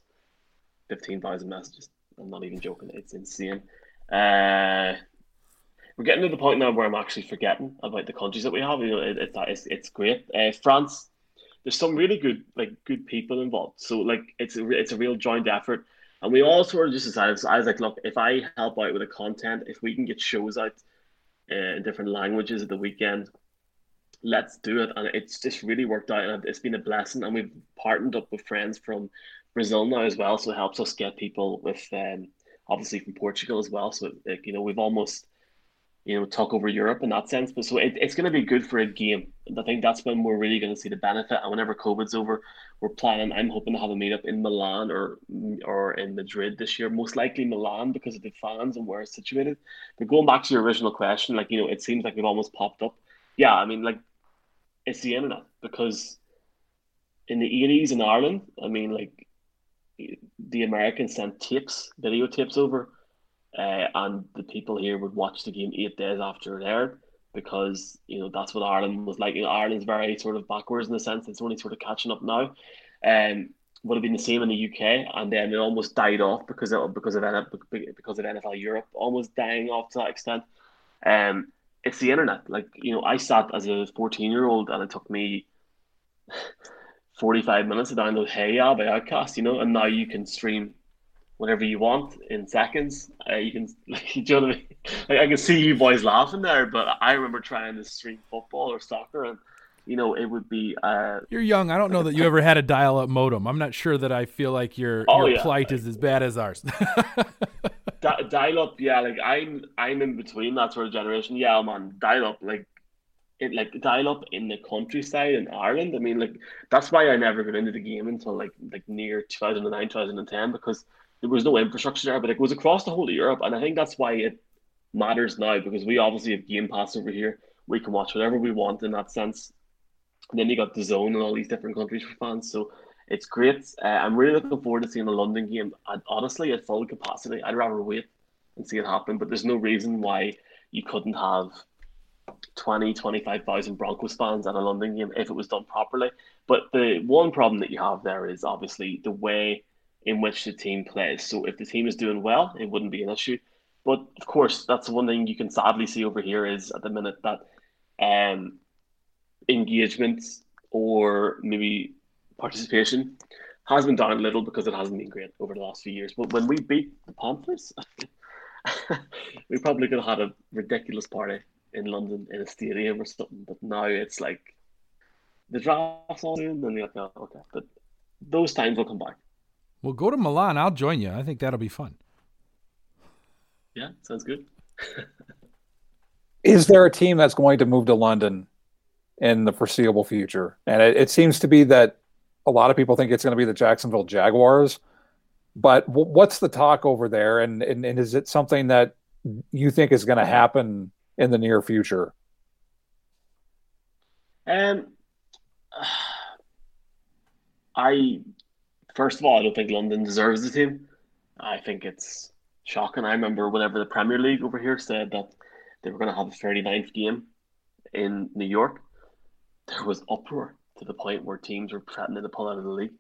15,000 messages. I'm not even joking. It's insane. Uh, we're getting to the point now where I'm actually forgetting about the countries that we have. You know, it, it, it's, it's great. Uh, France, there's some really good like good people involved. So like it's a it's a real joint effort, and we all sort of just decided. So I was like, look, if I help out with the content, if we can get shows out uh, in different languages at the weekend, let's do it. And it's just really worked out, and it's been a blessing. And we've partnered up with friends from Brazil now as well, so it helps us get people with um, obviously from Portugal as well. So like you know we've almost you know, talk over Europe in that sense. But so it, it's going to be good for a game. I think that's when we're really going to see the benefit. And whenever COVID's over, we're planning. I'm hoping to have a meetup in Milan or or in Madrid this year. Most likely Milan because of the fans and where it's situated. But going back to your original question, like you know, it seems like we've almost popped up. Yeah, I mean, like it's the internet because in the 80s in Ireland, I mean, like the Americans sent tapes, videotapes over uh, and the people here would watch the game eight days after it aired because you know that's what Ireland was like. You know, Ireland's very sort of backwards in the sense it's only sort of catching up now. Um, would have been the same in the UK, and then it almost died off because of because of because of NFL Europe almost dying off to that extent. Um, it's the internet. Like you know, I sat as a fourteen year old, and it took me. (laughs) 45 minutes to download Hey Ya by OutKast, you know, and now you can stream whenever you want in seconds. Uh, you can, like, (laughs) you know what I mean? Like, I can see you boys laughing there, but I remember trying to stream football or soccer, and you know, it would be. Uh, you're young. I don't know that you ever had a dial-up modem. I'm not sure that I feel like your oh, your yeah. plight is as bad as ours. (laughs) dial-up, yeah. Like I'm, I'm in between that sort of generation. Yeah, I'm on dial-up, like. It like dial up in the countryside in Ireland. I mean, like that's why I never got into the game until like like near 2009, 2010 because there was no infrastructure there, but it goes across the whole of Europe, and I think that's why it matters now because we obviously have Game Pass over here. We can watch whatever we want in that sense. And then you got DAZN and all these different countries for fans, so it's great. Uh, I'm really looking forward to seeing the London game. I'd, honestly, at full capacity, I'd rather wait and see it happen. But there's no reason why you couldn't have 20, 25,000 Broncos fans at a London game if it was done properly. But the one problem that you have there is obviously the way in which the team plays. So if the team is doing well, it wouldn't be an issue. But of course, that's one thing you can sadly see over here is at the minute that um, engagement or maybe participation has been down a little because it hasn't been great over the last few years. But when we beat the Panthers, (laughs) we probably could have had a ridiculous party in London in a stadium or something. But now it's like the draft's in, and you're like, oh, okay. But those times will come back. Well, go to Milan. I'll join you. I think that'll be fun. Yeah, sounds good. Is there a team that's going to move to London in the foreseeable future? And it, it seems to be that a lot of people think it's going to be the Jacksonville Jaguars. But w- what's the talk over there? And, and, and is it something that you think is going to happen in the near future? Um, I First of all, I don't think London deserves the team. I think it's shocking. I remember whenever the Premier League over here said that they were going to have a 39th game in New York, there was uproar to the point where teams were threatening to pull out of the league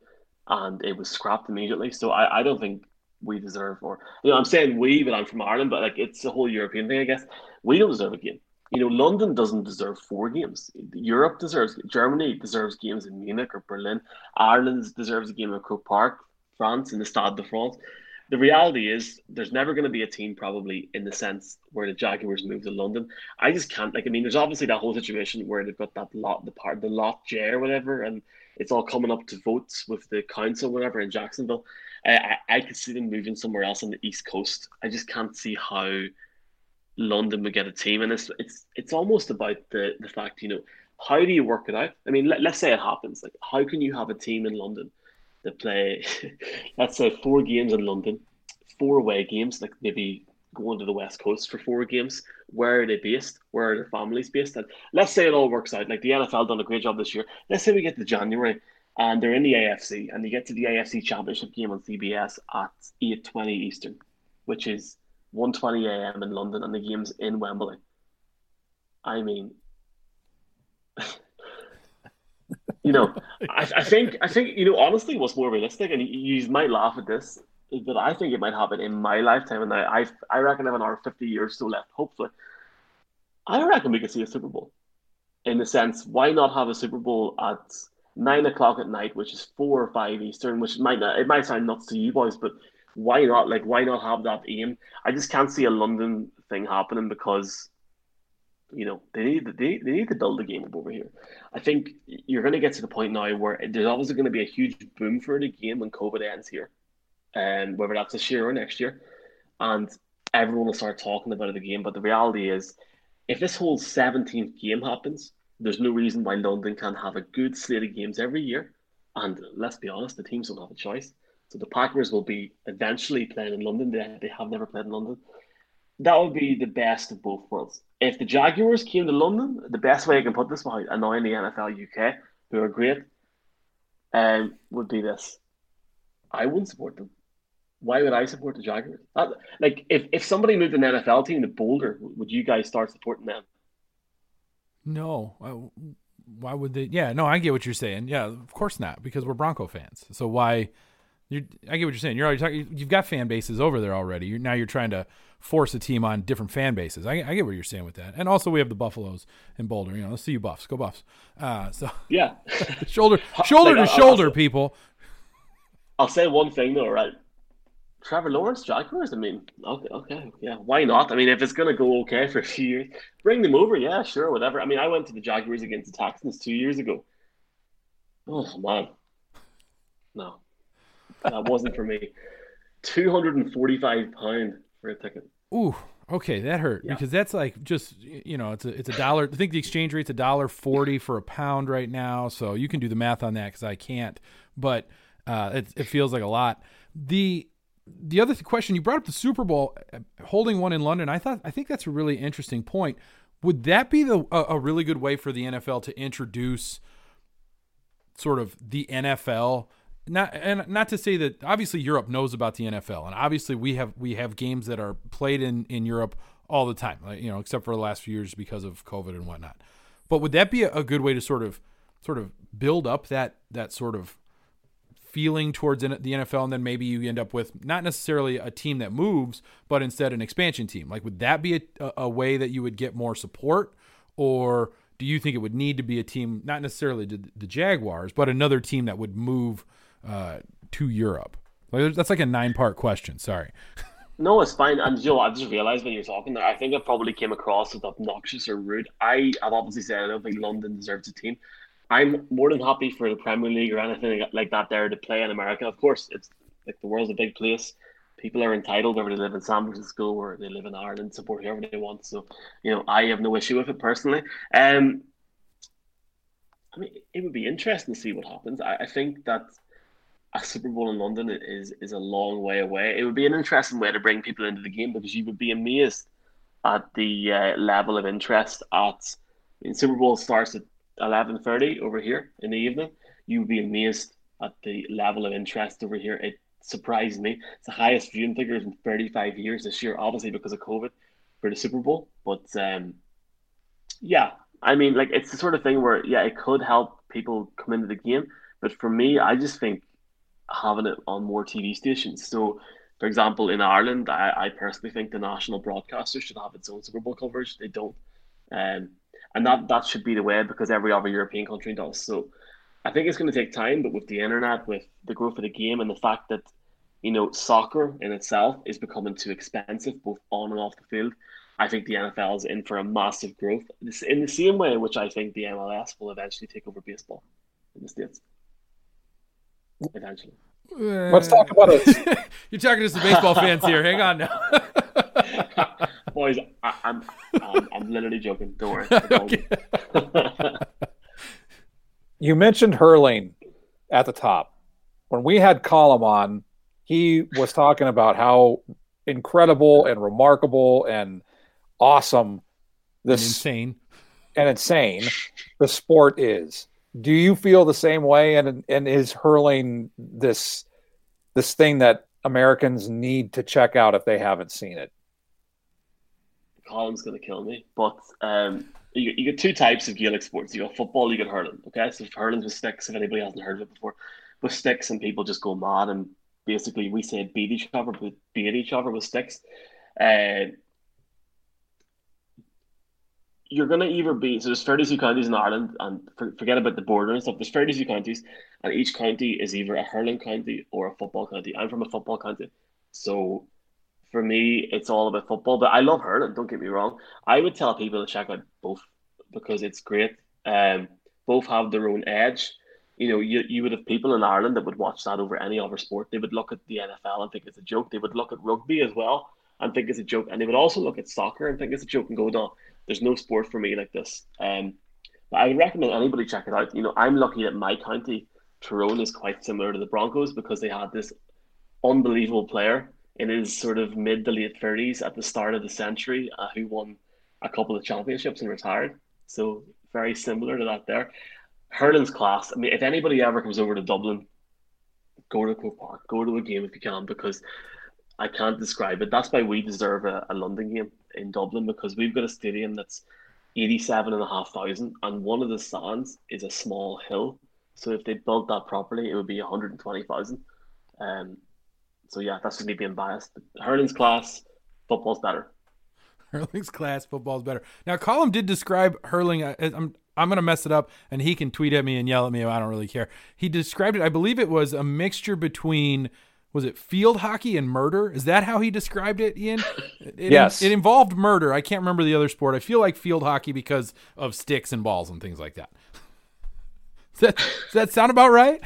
and it was scrapped immediately. So I, I don't think we deserve, or, you know, I'm saying we, but I'm from Ireland, but like it's a whole European thing, I guess. We don't deserve a game. You know, London doesn't deserve four games. Europe deserves, Germany deserves games in Munich or Berlin. Ireland deserves a game at Croke Park, France, in the Stade de France. The reality is, there's never going to be a team probably in the sense where the Jaguars move to London. I just can't like. I mean, there's obviously that whole situation where they've got that lot, the part, the lot J or whatever, and it's all coming up to votes with the council, whatever, in Jacksonville. I, I, I could see them moving somewhere else on the East Coast. I just can't see how London would get a team, and it's it's it's almost about the the fact you know how do you work it out? I mean, let, let's say it happens. Like, how can you have a team in London that play, (laughs) let's say, four games in London, four away games, like maybe going to the West Coast for four games? Where are they based? Where are their families based? And let's say it all works out. Like the NFL done a great job this year. Let's say we get to January and they're in the AFC and they get to the AFC Championship game on CBS at eight twenty Eastern, which is 1:20 a.m. in London, and the game's in Wembley. I mean, (laughs) you know, I, I, think I think you know honestly, what's more realistic, and you, you might laugh at this, but I think it might happen in my lifetime, and I I, I reckon I have another 50 years still left. Hopefully, I reckon we could see a Super Bowl. In the sense, why not have a Super Bowl at nine o'clock at night, which is four or five Eastern, which might not it might sound nuts to you boys, but why not? Like, why not have that aim? I just can't see a London thing happening because, you know, they need they, they need to build a game up over here. I think you're going to get to the point now where there's obviously going to be a huge boom for the game when COVID ends here, and whether that's this year or next year, and everyone will start talking about the game. But the reality is, if this whole 17th game happens, there's no reason why London can't have a good slate of games every year. And let's be honest, the teams don't have a choice. So the Packers will be eventually playing in London. They, they have never played in London. That would be the best of both worlds. If the Jaguars came to London, the best way I can put this without annoying the NFL UK, who are great, um, would be this. I wouldn't support them. Why would I support the Jaguars? That, like, if, if somebody moved an NFL team to Boulder, would you guys start supporting them? No. why would they? Yeah, no, I get what you're saying. Yeah, of course not, because we're Bronco fans. So why? I get what you're saying. You're already talking. You've got fan bases over there already. You're, now you're trying to force a team on different fan bases. I, I, get what you're saying with that. And also, we have the Buffaloes in Boulder. You know, let's see you Buffs. Go Buffs. Uh, so (laughs) yeah, (laughs) shoulder shoulder like, to I'll, shoulder, I'll, people. I'll say one thing though, right? Trevor Lawrence, Jaguars. I mean, okay, okay, yeah, why not? I mean, if it's gonna go okay for a few years, bring them over. Yeah, sure, whatever. I mean, I went to the Jaguars against the Texans two years ago. Oh man, no, that wasn't for me. Two hundred and forty-five pound for a ticket. Ooh, okay, that hurt yeah. because that's like just you know, it's a it's a dollar. I think the exchange rate's a dollar forty for a pound right now, so you can do the math on that because I can't, but uh, it, it feels like a lot. The the other question you brought up the Super Bowl, uh, holding one in London. I thought I think that's a really interesting point. Would that be the a, a really good way for the NFL to introduce sort of the NFL? Not and not to say that obviously Europe knows about the NFL, and obviously we have we have games that are played in in Europe all the time, like, you know, except for the last few years because of COVID and whatnot. But would that be a, good way to sort of sort of build up that that sort of feeling towards the NFL, and then maybe you end up with not necessarily a team that moves, but instead an expansion team. Like, would that be a, a way that you would get more support, or do you think it would need to be a team, not necessarily the Jaguars, but another team that would move uh, to Europe? Like, that's like a nine-part question. Sorry. No, it's fine. And you know, I just realized when you're talking there, I think I probably came across as obnoxious or rude. I have obviously said I don't think London deserves a team. I'm more than happy for the Premier League or anything like that there to play in America. Of course, it's like the world's a big place. People are entitled, whether they live in San Francisco or they live in Ireland, support whoever they want. So, you know, I have no issue with it personally. Um, I mean, it would be interesting to see what happens. I, I think that a Super Bowl in London is is a long way away. It would be an interesting way to bring people into the game because you would be amazed at the uh, level of interest at. I mean, Super Bowl starts at eleven thirty over here in the evening, you would be amazed at the level of interest over here. It surprised me. It's the highest viewing figures in thirty five years this year, obviously because of COVID for the Super Bowl. But um, yeah, I mean, like it's the sort of thing where yeah, it could help people come into the game. But for me, I just think having it on more TV stations. So, for example, in Ireland, I, I personally think the national broadcaster should have its own Super Bowl coverage. They don't. Um, and that that should be the way because every other European country does. So I think it's going to take time, but with the internet, with the growth of the game, and the fact that you know soccer in itself is becoming too expensive, both on and off the field, I think the NFL is in for a massive growth. This in the same way in which I think the MLS will eventually take over baseball in the states. Eventually. Let's talk about it. (laughs) You're talking to some baseball fans here. Hang on now. (laughs) Boys, I, am I'm, I'm, I'm literally joking. Don't worry. (laughs) you mentioned hurling at the top. When we had Colum on, he was talking about how incredible and remarkable and awesome this and insane and insane the sport is. Do you feel the same way? And and is hurling this this thing that Americans need to check out if they haven't seen it? Colum's going to kill me. But um, you, you get two types of Gaelic sports. You got football, you got hurling. Okay, so hurling with sticks. If anybody hasn't heard of it before, with sticks and people just go mad and basically we say beat each other, but beat each other with sticks. Uh, you're going to either be so there's 32 counties in Ireland, and forget about the border and stuff. There's 32 counties, and each county is either a hurling county or a football county. I'm from a football county, so for me, it's all about football. But I love hurling. Don't get me wrong. I would tell people to check out both because it's great. Um, both have their own edge. You know, you, you would have people in Ireland that would watch that over any other sport. They would look at the NFL and think it's a joke. They would look at rugby as well and think it's a joke. And they would also look at soccer and think it's a joke and go, no, There's no sport for me like this. Um, but I recommend anybody check it out. You know, I'm lucky that my county, Tyrone, is quite similar to the Broncos because they had this unbelievable player in his sort of mid to late 30s at the start of the century uh, who won a couple of championships and retired. So very similar to that there. Hurling's class. I mean, if anybody ever comes over to Dublin, go to Croke Park, go to a game if you can, because I can't describe it. That's why we deserve a, a London game in Dublin because we've got a stadium that's 87 and a half thousand and one of the stands is a small hill. So if they built that properly, it would be 120,000. Um, so yeah, that's just me being biased. Hurling's class, football's better. (laughs) Hurling's class, football's better. Now, Colum did describe hurling. Uh, I'm I'm gonna mess it up, and he can tweet at me and yell at me. I don't really care. He described it. I believe it was a mixture between was it field hockey and murder? Is that how he described it, Ian? It, yes. It, it involved murder. I can't remember the other sport. I feel like field hockey because of sticks and balls and things like that. Does that, does that sound about right?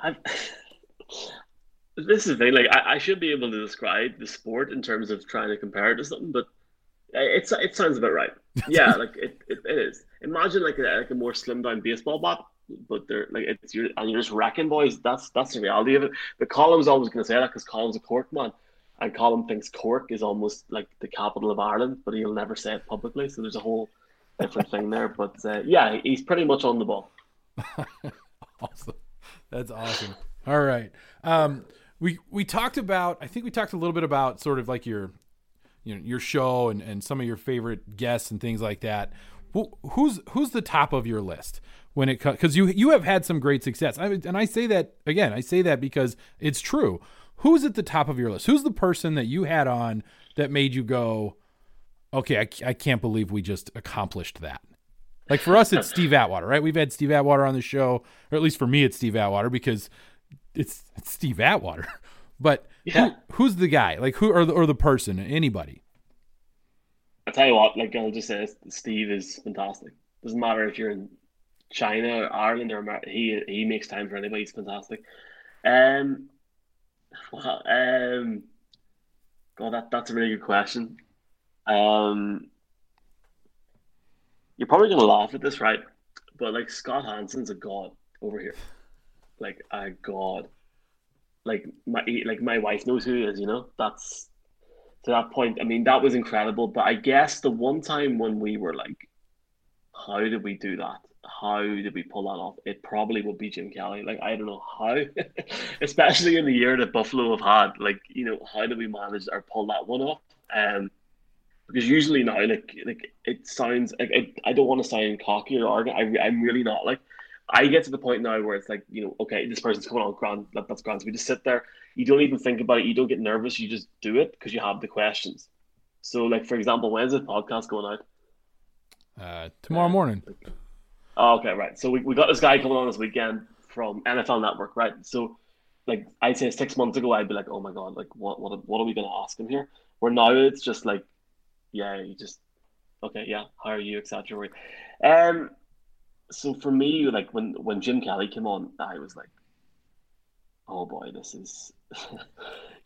I've, this is the thing. Like, I, I should be able to describe the sport in terms of trying to compare it to something, but it's it sounds about right. (laughs) Yeah, like it, it, it is. Imagine like a, like a more slimmed down baseball bat, but they're like it's you're and you're just wrecking boys. That's that's the reality of it. But Colum's always going to say that because Colum's a Cork man, and Colum thinks Cork is almost like the capital of Ireland, but he'll never say it publicly. So there's a whole different thing there. (laughs) But uh, yeah, he's pretty much on the ball. (laughs) awesome, that's awesome. All right. Um, we we talked about I think we talked a little bit about sort of like your you know your show and, and some of your favorite guests and things like that. Who, who's who's the top of your list when it comes because you you have had some great success I, and I say that again I say that because it's true. Who's at the top of your list? Who's the person that you had on that made you go, okay, I, I can't believe we just accomplished that. Like for us, it's (laughs) Steve Atwater, right? We've had Steve Atwater on the show, or at least for me, it's Steve Atwater because it's, it's Steve Atwater. (laughs) But Yeah. who, who's the guy? Like who or the, or the person? Anybody? I tell you what, like I'll just say, Steve is fantastic. Doesn't matter if you're in China Ireland or he he makes time for anybody. He's fantastic. Um, well, um, God, that that's a really good question. Um, you're probably gonna laugh at this, right? But like Scott Hanson's a god over here, like a god. Like my like my wife knows who he is. You know, that's to that point. I mean, that was incredible. But I guess the one time when we were like, how did we do that? How did we pull that off? It probably would be Jim Kelly. Like I don't know how, (laughs) especially in the year that Buffalo have had. Like you know, how did we manage or pull that one off? Um, because usually now, like like it sounds like I, I don't want to sound cocky or arrogant. I I'm really not. Like I get to the point now where it's like you know, okay, this person's coming on grand. That, that's grand. So we just sit there. You don't even think about it. You don't get nervous. You just do it because you have the questions. So, like for example, when's the podcast going out? Uh, tomorrow morning. Oh, okay, right. So we, we got this guy coming on this weekend from NFL Network, right? So, like I'd say six months ago, I'd be like, oh my god, like what what what are we gonna ask him here? Where now it's just like, yeah, you just okay, yeah, how are you, etc. Um, so for me, like when when Jim Kelly came on, I was like, oh boy, this is. (laughs)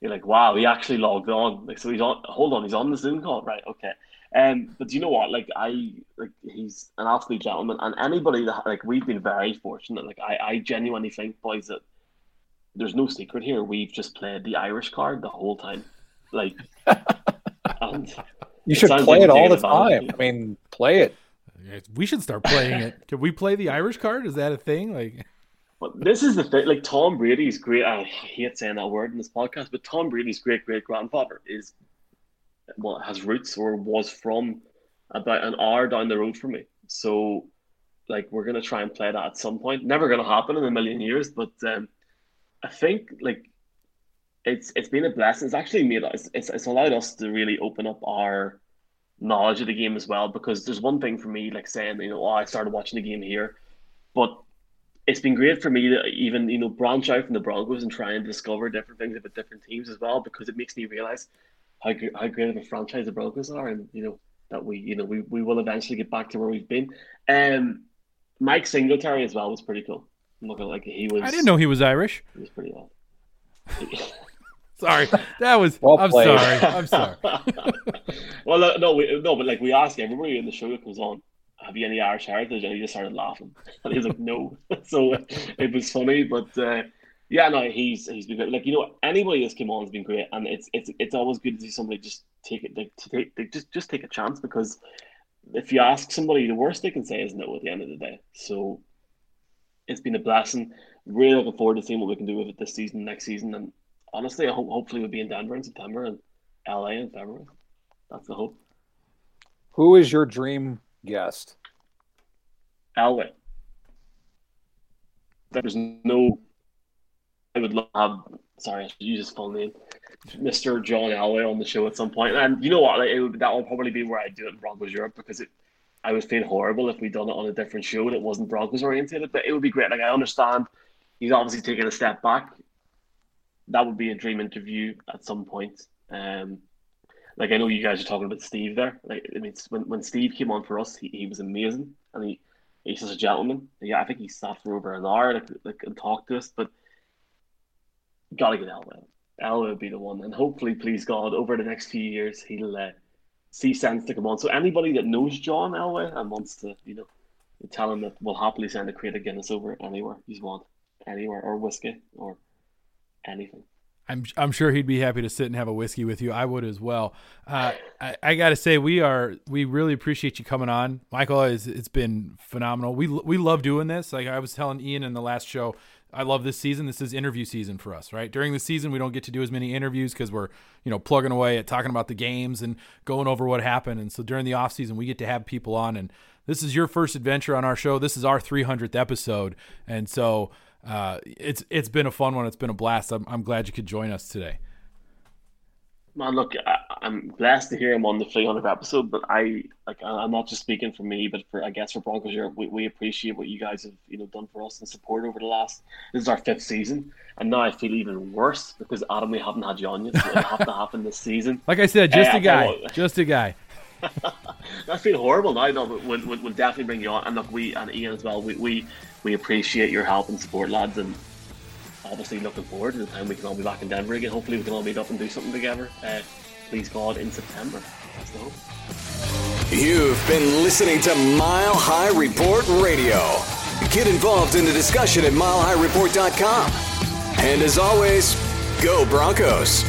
You're like, wow, he actually logged on. Like, so he's on. Hold on, he's on the Zoom call, right? Okay. Um, but do you know what? Like, I like he's an absolute gentleman, and anybody that like we've been very fortunate. Like, I I genuinely think, boys, that there's no secret here. We've just played the Irish card the whole time. Like, (laughs) and You should play like it all the time. I mean, play it. We should start playing it. Can we play the Irish card? Is that a thing? Like, But this is the thing. Like Tom Brady's great. I hate saying that word in this podcast, but Tom Brady's great great grandfather is well has roots or was from about an hour down the road from me. So, like, we're gonna try and play that at some point. Never gonna happen in a million years, but um, I think like it's it's been a blessing. It's actually made us. It's it's allowed us to really open up our knowledge of the game as well. Because there's one thing for me, like saying, you know, oh, I started watching the game here, but it's been great for me to even you know branch out from the Broncos and try and discover different things about different teams as well because it makes me realize how gr- how great of a franchise the Broncos are and you know that we you know we, we will eventually get back to where we've been. Um, Mike Singletary as well was pretty cool. I'm not gonna like he was. I didn't know he was Irish. he was pretty odd. It's (laughs) sorry. That was. Well I'm played. sorry. I'm sorry. (laughs) (laughs) well, no, no, we, no, but like we ask everybody in the show that comes on, have you any Irish heritage? And he just started laughing, and he was like, no. so it was funny, but uh, yeah, no, he's he's been great. Like you know, anybody that's come on has been great, and it's it's it's always good to see somebody just take it, like, to take, like, just just take a chance because if you ask somebody, the worst they can say is no at the end of the day. So it's been a blessing. Really looking forward to seeing what we can do with it this season, next season, and honestly, I hope hopefully we'll be in Denver in September and LA in February. That's the hope. Who is your dream guest? Elway. There's no. I would love have. Sorry, I should use his full name, Mr. John Elway, on the show at some point. And you know what? Like, would, that would probably be where I do it in Broncos Europe because it. I would feel horrible if we'd done it on a different show that wasn't Broncos oriented. But it would be great. Like I understand, he's obviously taking a step back. That would be a dream interview at some point. Um, like I know you guys are talking about Steve there. Like I mean, when when Steve came on for us, he, he was amazing, and he he's such a gentleman. Yeah, I think he sat for over an hour, like like and talked to us. But gotta get Elway. Elway would be the one, and hopefully, please God, over the next few years, he'll uh, see sense to come on. So anybody that knows John Elway and wants to, you know, tell him that we'll happily send a crate of Guinness over anywhere he's want, anywhere or whiskey or anything. I'm I'm sure he'd be happy to sit and have a whiskey with you. I would as well. Uh, I, I got to say we are we really appreciate you coming on, Michael. It's, it's been phenomenal. We we love doing this. Like I was telling Ian in the last show, I love this season. This is interview season for us, right? During the season, we don't get to do as many interviews because we're you know plugging away at talking about the games and going over what happened. And so during the off season, we get to have people on. And this is your first adventure on our show. This is our 300th episode, and so uh, it's it's been a fun one. It's been a blast. I'm, I'm glad you could join us today. Man, look, I, I'm blessed to hear him on the 300 episode, but I like I'm not just speaking for me, but for I guess for Broncos Europe, we, we appreciate what you guys have you know done for us and support over the last. This is our fifth season, and now I feel even worse because Adam, we haven't had you on yet. So it'll have to (laughs) happen this season. Like I said, just Uh, a guy, I tell you what. just a guy. (laughs) I feel horrible now. No, but we'll, we'll, we'll definitely bring you on, and look, we and Ian as well. We, we we appreciate your help and support, lads, and obviously looking forward to the time we can all be back in Denver again. Hopefully, we can all meet up and do something together. Uh, please God, in September. That's the hope. You've been listening to Mile High Report Radio. Get involved in the discussion at milehighreport.com. And as always, go Broncos.